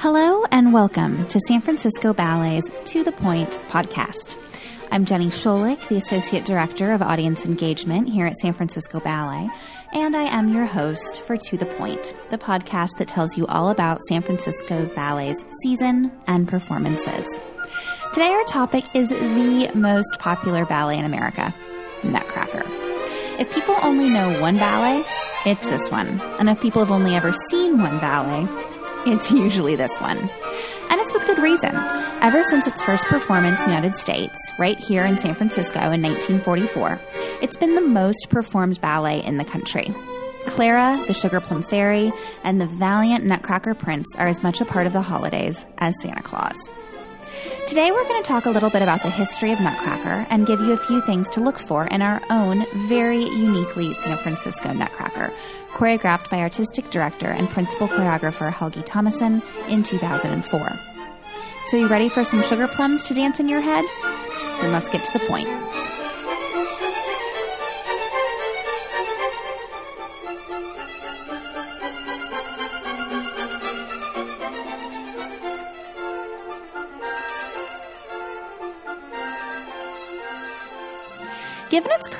Hello and welcome to San Francisco Ballet's To the Point podcast. I'm Jenny Scholich, the Associate Director of Audience Engagement here at San Francisco Ballet, and I am your host for To the Point, the podcast that tells you all about San Francisco Ballet's season and performances. Today, our topic is the most popular ballet in America, Nutcracker. If people only know one ballet, it's this one. And if people have only ever seen one ballet, it's usually this one. And it's with good reason. Ever since its first performance in the United States, right here in San Francisco in 1944, it's been the most performed ballet in the country. Clara, the Sugar Plum Fairy, and the valiant Nutcracker Prince are as much a part of the holidays as Santa Claus. Today, we're going to talk a little bit about the history of Nutcracker and give you a few things to look for in our own very uniquely San Francisco Nutcracker, choreographed by artistic director and principal choreographer Helgi Thomasson in 2004. So, are you ready for some sugar plums to dance in your head? Then let's get to the point.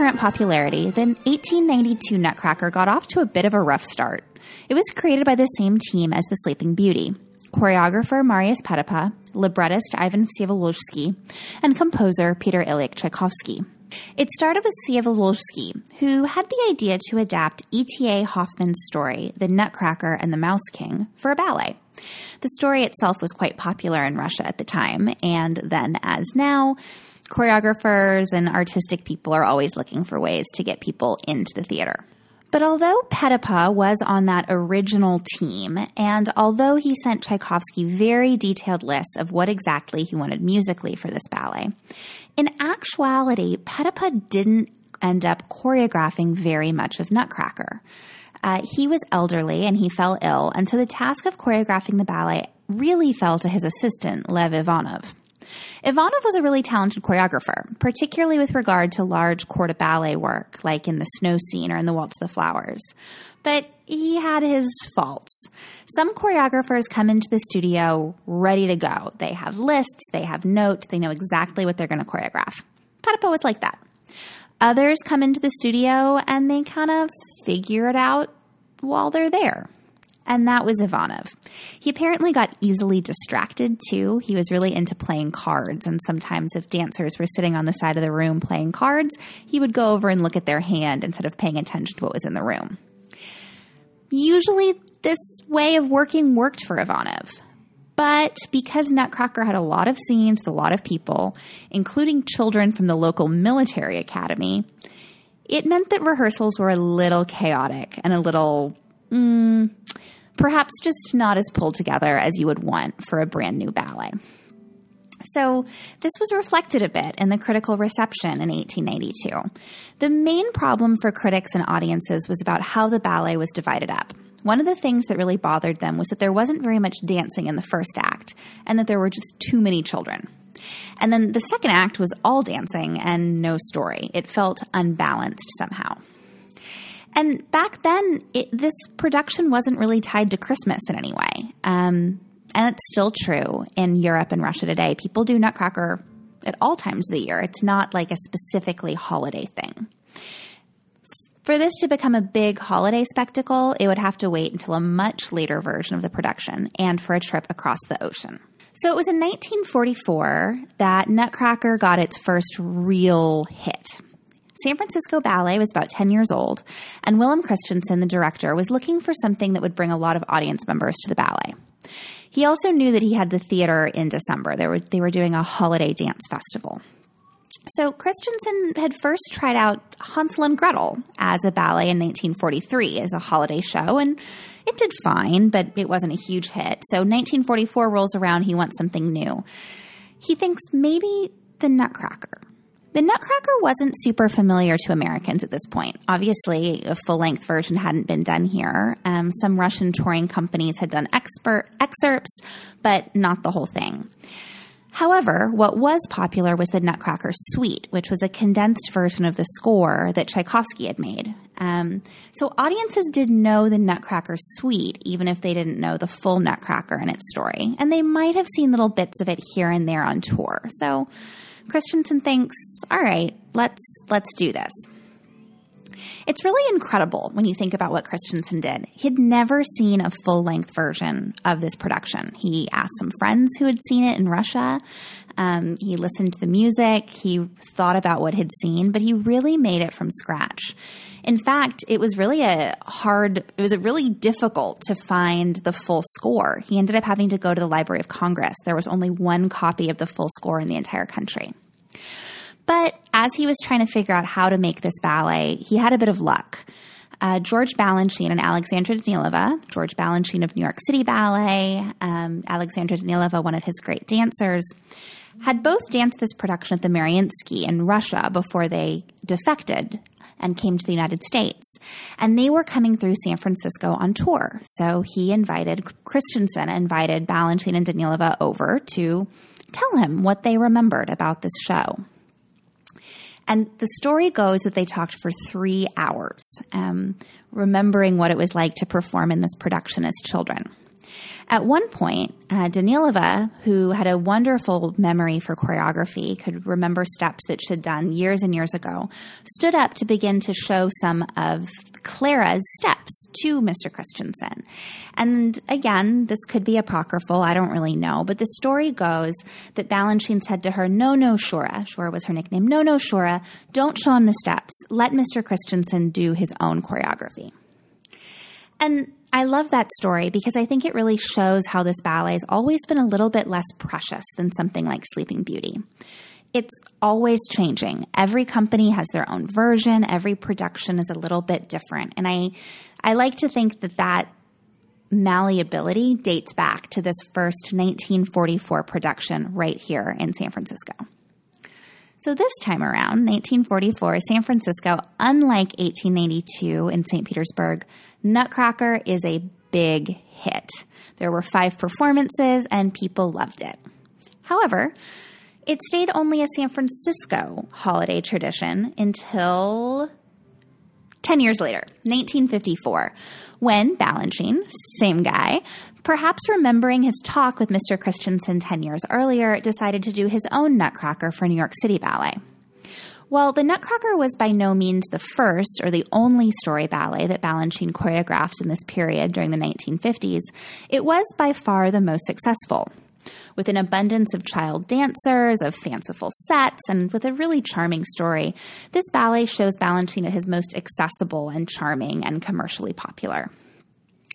current popularity, the 1892 Nutcracker got off to a bit of a rough start. It was created by the same team as The Sleeping Beauty choreographer Marius Petipa, librettist Ivan Vsevolozhsky, and composer Peter Ilyich Tchaikovsky. It started with Vsevolozhsky, who had the idea to adapt E.T.A. Hoffmann's story, The Nutcracker and the Mouse King, for a ballet. The story itself was quite popular in Russia at the time, and then as now, choreographers and artistic people are always looking for ways to get people into the theater. But although Petipa was on that original team, and although he sent Tchaikovsky very detailed lists of what exactly he wanted musically for this ballet, in actuality, Petipa didn't end up choreographing very much of Nutcracker. Uh, he was elderly and he fell ill, and so the task of choreographing the ballet really fell to his assistant, Lev Ivanov. Ivanov was a really talented choreographer, particularly with regard to large de ballet work, like in the snow scene or in the Waltz of the Flowers. But he had his faults. Some choreographers come into the studio ready to go. They have lists, they have notes, they know exactly what they're going to choreograph. Petipa was like that. Others come into the studio and they kind of figure it out while they're there and that was Ivanov. He apparently got easily distracted too. He was really into playing cards, and sometimes if dancers were sitting on the side of the room playing cards, he would go over and look at their hand instead of paying attention to what was in the room. Usually, this way of working worked for Ivanov. But because Nutcracker had a lot of scenes with a lot of people, including children from the local military academy, it meant that rehearsals were a little chaotic and a little mm, perhaps just not as pulled together as you would want for a brand new ballet. So, this was reflected a bit in the critical reception in 1892. The main problem for critics and audiences was about how the ballet was divided up. One of the things that really bothered them was that there wasn't very much dancing in the first act, and that there were just too many children. And then the second act was all dancing and no story. It felt unbalanced somehow. And back then, it, this production wasn't really tied to Christmas in any way. Um, and it's still true in Europe and Russia today. People do Nutcracker at all times of the year. It's not like a specifically holiday thing. For this to become a big holiday spectacle, it would have to wait until a much later version of the production and for a trip across the ocean. So it was in 1944 that Nutcracker got its first real hit. San Francisco Ballet was about 10 years old, and Willam Christensen, the director, was looking for something that would bring a lot of audience members to the ballet. He also knew that he had the theater in December. They were, they were doing a holiday dance festival. So Christensen had first tried out Hansel and Gretel as a ballet in 1943 as a holiday show, and it did fine, but it wasn't a huge hit. So 1944 rolls around, he wants something new. He thinks maybe the Nutcracker. The Nutcracker wasn't super familiar to Americans at this point. Obviously, a full length version hadn't been done here. Um, some Russian touring companies had done expert excerpts, but not the whole thing. However, what was popular was the Nutcracker Suite, which was a condensed version of the score that Tchaikovsky had made. Um, so audiences did know the Nutcracker Suite, even if they didn't know the full Nutcracker and its story. And they might have seen little bits of it here and there on tour. So Christensen thinks, all right, let's, let's do this. It's really incredible when you think about what Christensen did. He'd never seen a full length version of this production. He asked some friends who had seen it in Russia. Um, he listened to the music. He thought about what he'd seen, but he really made it from scratch. In fact, it was really a hard, it was really difficult to find the full score. He ended up having to go to the Library of Congress. There was only one copy of the full score in the entire country. But as he was trying to figure out how to make this ballet, he had a bit of luck. Uh, George Balanchine and Alexandra Danilova, George Balanchine of New York City Ballet, um, Alexandra Danilova, one of his great dancers, had both danced this production at the Mariinsky in Russia before they defected and came to the United States. And they were coming through San Francisco on tour. So he invited, Christensen invited Balanchine and Danilova over to tell him what they remembered about this show. And the story goes that they talked for three hours, um, remembering what it was like to perform in this production as children. At one point, uh, Danilova, who had a wonderful memory for choreography, could remember steps that she'd done years and years ago, stood up to begin to show some of Clara's steps to Mr. Christensen. And again, this could be apocryphal, I don't really know, but the story goes that Balanchine said to her, No, no, Shura, Shura was her nickname, no, no, Shura, don't show him the steps. Let Mr. Christensen do his own choreography. And I love that story because I think it really shows how this ballet has always been a little bit less precious than something like Sleeping Beauty. It's always changing. Every company has their own version. Every production is a little bit different. And I, I like to think that that malleability dates back to this first 1944 production right here in San Francisco. So this time around, 1944, San Francisco, unlike 1892 in St. Petersburg, Nutcracker is a big hit. There were five performances and people loved it. However, it stayed only a San Francisco holiday tradition until 10 years later, 1954, when Balanchine, same guy, perhaps remembering his talk with Mr. Christensen 10 years earlier, decided to do his own Nutcracker for New York City Ballet. Well, the Nutcracker was by no means the first or the only story ballet that Balanchine choreographed in this period during the 1950s. It was by far the most successful. With an abundance of child dancers, of fanciful sets, and with a really charming story, this ballet shows Balanchine at his most accessible and charming and commercially popular.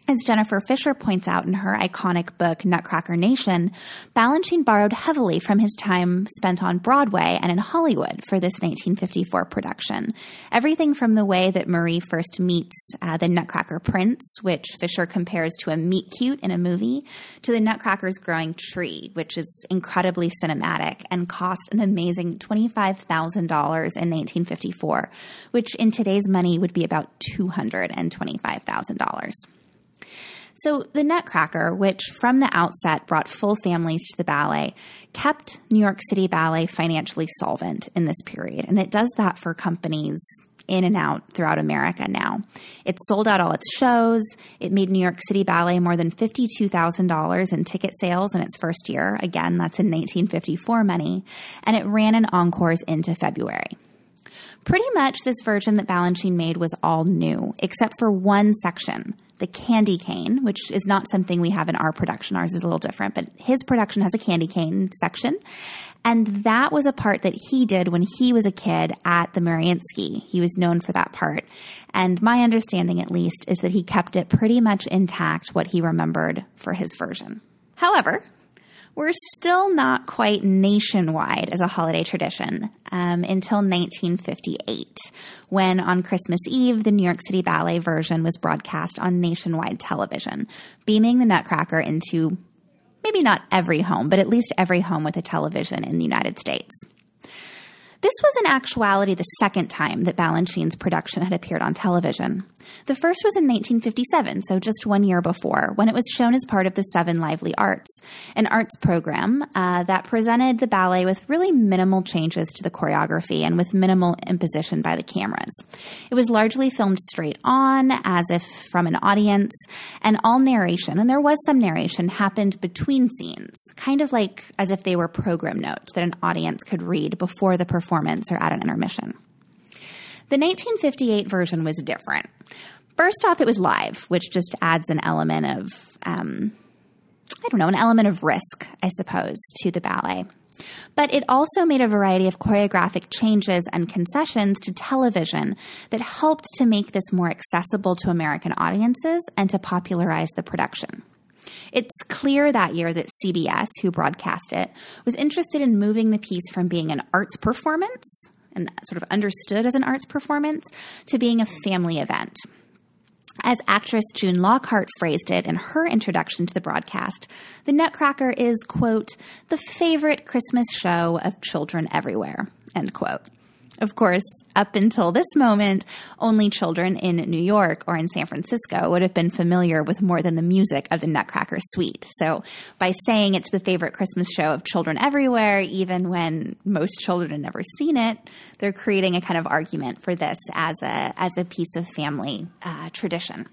As Jennifer Fisher points out in her iconic book, Nutcracker Nation, Balanchine borrowed heavily from his time spent on Broadway and in Hollywood for this 1954 production. Everything from the way that Marie first meets uh, the Nutcracker Prince, which Fisher compares to a meet cute in a movie, to the Nutcracker's growing tree, which is incredibly cinematic and cost an amazing $25,000 in 1954, which in today's money would be about $225,000. So the Nutcracker, which from the outset brought full families to the ballet, kept New York City Ballet financially solvent in this period. And it does that for companies in and out throughout America now. It sold out all its shows. It made New York City Ballet more than $52,000 in ticket sales in its first year. Again, that's in 1954 money. And it ran in encores into February. Pretty much this version that Balanchine made was all new, except for one section, the candy cane, which is not something we have in our production. Ours is a little different, but his production has a candy cane section. And that was a part that he did when he was a kid at the Mariinsky. He was known for that part. And my understanding, at least, is that he kept it pretty much intact what he remembered for his version. However, we're still not quite nationwide as a holiday tradition um, until 1958, when on Christmas Eve, the New York City Ballet version was broadcast on nationwide television, beaming the Nutcracker into maybe not every home, but at least every home with a television in the United States. This was in actuality the second time that Balanchine's production had appeared on television. The first was in 1957, so just one year before, when it was shown as part of the Seven Lively Arts, an arts program uh, that presented the ballet with really minimal changes to the choreography and with minimal imposition by the cameras. It was largely filmed straight on, as if from an audience, and all narration, and there was some narration, happened between scenes, kind of like as if they were program notes that an audience could read before the performance or at an intermission. The 1958 version was different. First off, it was live, which just adds an element of, um, I don't know, an element of risk, I suppose, to the ballet. But it also made a variety of choreographic changes and concessions to television that helped to make this more accessible to American audiences and to popularize the production. It's clear that year that CBS, who broadcast it, was interested in moving the piece from being an arts performance and sort of understood as an arts performance to being a family event. As actress June Lockhart phrased it in her introduction to the broadcast, the Nutcracker is, quote, the favorite Christmas show of children everywhere, end quote. Of course, up until this moment, only children in New York or in San Francisco would have been familiar with more than the music of the Nutcracker Suite. So, by saying it's the favorite Christmas show of children everywhere, even when most children have never seen it, they're creating a kind of argument for this as a as a piece of family uh, tradition.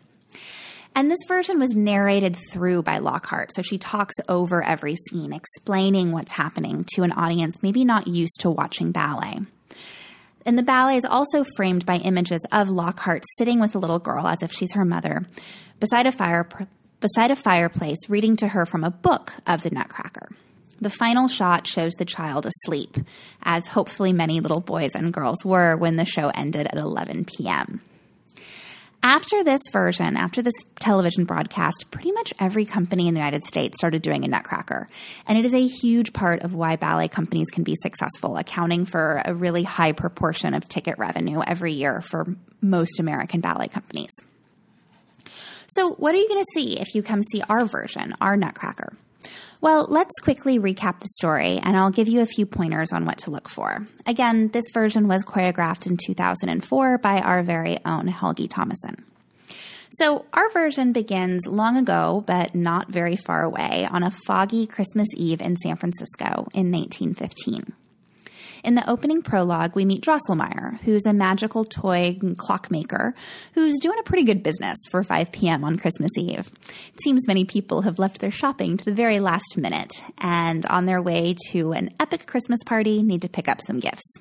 And this version was narrated through by Lockhart. So she talks over every scene, explaining what's happening to an audience maybe not used to watching ballet. And the ballet is also framed by images of Lockhart sitting with a little girl as if she's her mother, beside a fire beside a fireplace, reading to her from a book of the Nutcracker. The final shot shows the child asleep, as hopefully many little boys and girls were when the show ended at 11 p.m. After this version, after this television broadcast, pretty much every company in the United States started doing a Nutcracker. And it is a huge part of why ballet companies can be successful, accounting for a really high proportion of ticket revenue every year for most American ballet companies. So, what are you going to see if you come see our version, our Nutcracker? Well, let's quickly recap the story, and I'll give you a few pointers on what to look for. Again, this version was choreographed in 2004 by our very own Helgi Thomasson. So, our version begins long ago, but not very far away, on a foggy Christmas Eve in San Francisco in 1915. In the opening prologue, we meet Drosselmeyer, who's a magical toy clockmaker who's doing a pretty good business for 5 p.m. on Christmas Eve. It seems many people have left their shopping to the very last minute and on their way to an epic Christmas party need to pick up some gifts.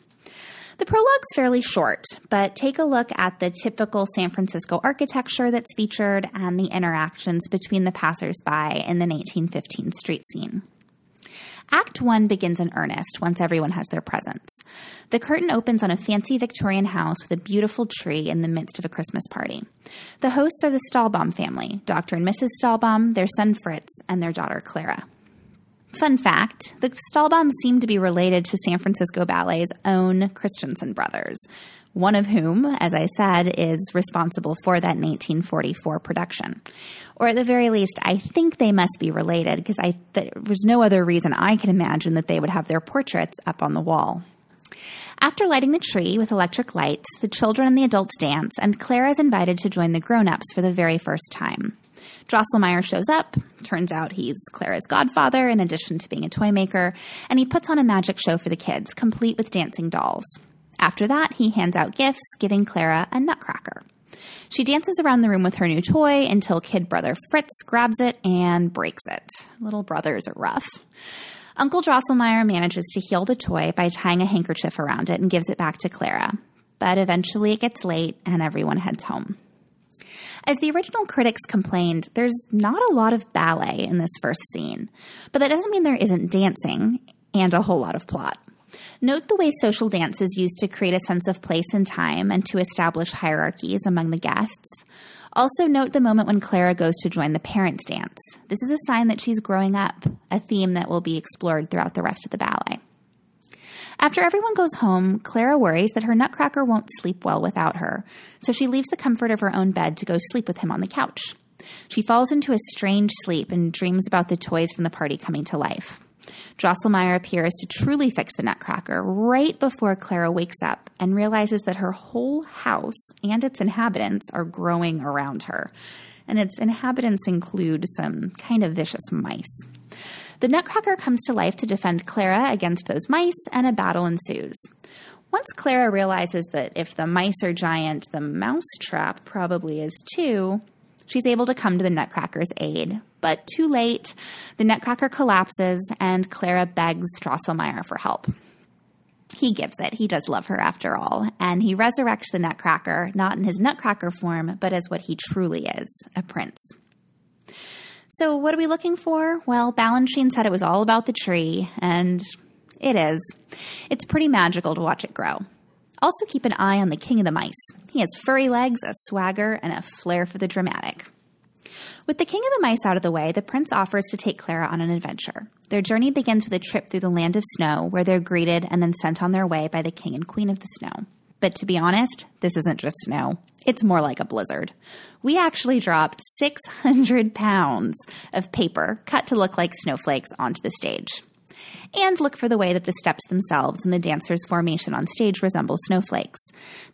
The prologue's fairly short, but take a look at the typical San Francisco architecture that's featured and the interactions between the passersby in the 1915 street scene. Act one begins in earnest once everyone has their presents. The curtain opens on a fancy Victorian house with a beautiful tree in the midst of a Christmas party. The hosts are the Stahlbaum family Dr. and Mrs. Stahlbaum, their son Fritz, and their daughter Clara. Fun fact the Stahlbaums seem to be related to San Francisco Ballet's own Christensen brothers, one of whom, as I said, is responsible for that 1944 production. Or at the very least, I think they must be related because I th- there's no other reason I can imagine that they would have their portraits up on the wall. After lighting the tree with electric lights, the children and the adults dance, and Clara is invited to join the grown ups for the very first time. Drosselmeyer shows up. Turns out he's Clara's godfather, in addition to being a toy maker, and he puts on a magic show for the kids, complete with dancing dolls. After that, he hands out gifts, giving Clara a nutcracker. She dances around the room with her new toy until kid brother Fritz grabs it and breaks it. Little brothers are rough. Uncle Drosselmeyer manages to heal the toy by tying a handkerchief around it and gives it back to Clara. But eventually it gets late and everyone heads home. As the original critics complained, there's not a lot of ballet in this first scene, but that doesn't mean there isn't dancing and a whole lot of plot. Note the way social dance is used to create a sense of place and time and to establish hierarchies among the guests. Also, note the moment when Clara goes to join the parents' dance. This is a sign that she's growing up, a theme that will be explored throughout the rest of the ballet. After everyone goes home, Clara worries that her nutcracker won't sleep well without her, so she leaves the comfort of her own bed to go sleep with him on the couch. She falls into a strange sleep and dreams about the toys from the party coming to life. Drosselmeyer appears to truly fix the Nutcracker right before Clara wakes up and realizes that her whole house and its inhabitants are growing around her. And its inhabitants include some kind of vicious mice. The Nutcracker comes to life to defend Clara against those mice, and a battle ensues. Once Clara realizes that if the mice are giant, the mouse trap probably is too, she's able to come to the Nutcracker's aid. But too late, the Nutcracker collapses and Clara begs Drosselmeyer for help. He gives it. He does love her after all. And he resurrects the Nutcracker, not in his Nutcracker form, but as what he truly is a prince. So, what are we looking for? Well, Balanchine said it was all about the tree, and it is. It's pretty magical to watch it grow. Also, keep an eye on the king of the mice. He has furry legs, a swagger, and a flair for the dramatic. With the king of the mice out of the way, the prince offers to take Clara on an adventure. Their journey begins with a trip through the land of snow, where they're greeted and then sent on their way by the king and queen of the snow. But to be honest, this isn't just snow. It's more like a blizzard. We actually dropped 600 pounds of paper cut to look like snowflakes onto the stage and look for the way that the steps themselves and the dancer's formation on stage resemble snowflakes.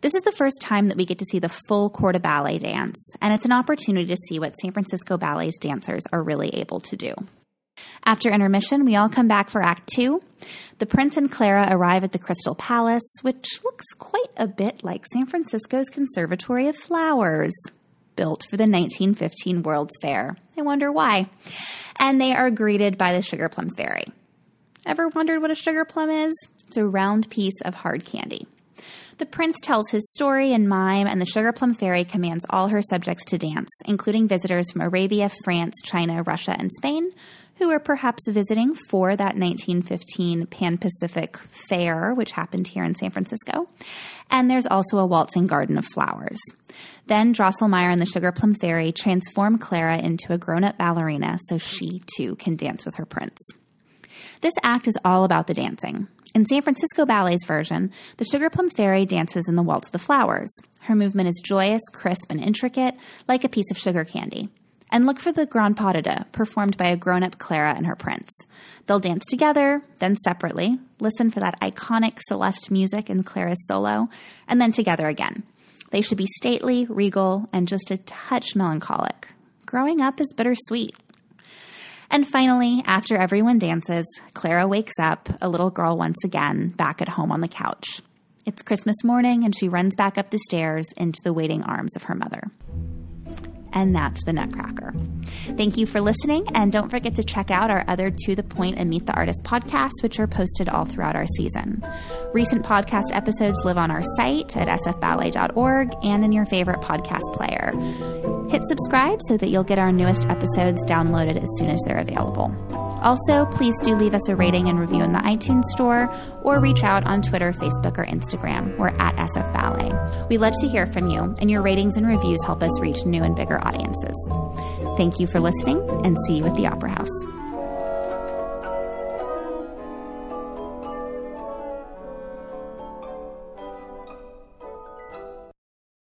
This is the first time that we get to see the full corps de ballet dance, and it's an opportunity to see what San Francisco Ballet's dancers are really able to do. After intermission, we all come back for Act Two. The prince and Clara arrive at the Crystal Palace, which looks quite a bit like San Francisco's Conservatory of Flowers, built for the 1915 World's Fair. I wonder why. And they are greeted by the Sugar Plum Fairy. Ever wondered what a sugar plum is? It's a round piece of hard candy. The prince tells his story in mime, and the sugar plum fairy commands all her subjects to dance, including visitors from Arabia, France, China, Russia, and Spain, who are perhaps visiting for that 1915 Pan Pacific Fair, which happened here in San Francisco. And there's also a waltzing garden of flowers. Then Drosselmeyer and the Sugar Plum Fairy transform Clara into a grown up ballerina so she too can dance with her prince. This act is all about the dancing. In San Francisco Ballet's version, the Sugar Plum Fairy dances in the Waltz of the Flowers. Her movement is joyous, crisp, and intricate, like a piece of sugar candy. And look for the Grand Pas de Deux, performed by a grown up Clara and her prince. They'll dance together, then separately, listen for that iconic Celeste music in Clara's solo, and then together again. They should be stately, regal, and just a touch melancholic. Growing up is bittersweet. And finally, after everyone dances, Clara wakes up, a little girl once again, back at home on the couch. It's Christmas morning, and she runs back up the stairs into the waiting arms of her mother and that's the Nutcracker. Thank you for listening, and don't forget to check out our other To the Point and Meet the Artist podcasts, which are posted all throughout our season. Recent podcast episodes live on our site at sfballet.org and in your favorite podcast player. Hit subscribe so that you'll get our newest episodes downloaded as soon as they're available. Also, please do leave us a rating and review in the iTunes Store or reach out on Twitter, Facebook, or Instagram. We're at SF Ballet. We love to hear from you, and your ratings and reviews help us reach new and bigger audiences. Thank you for listening, and see you at the Opera House.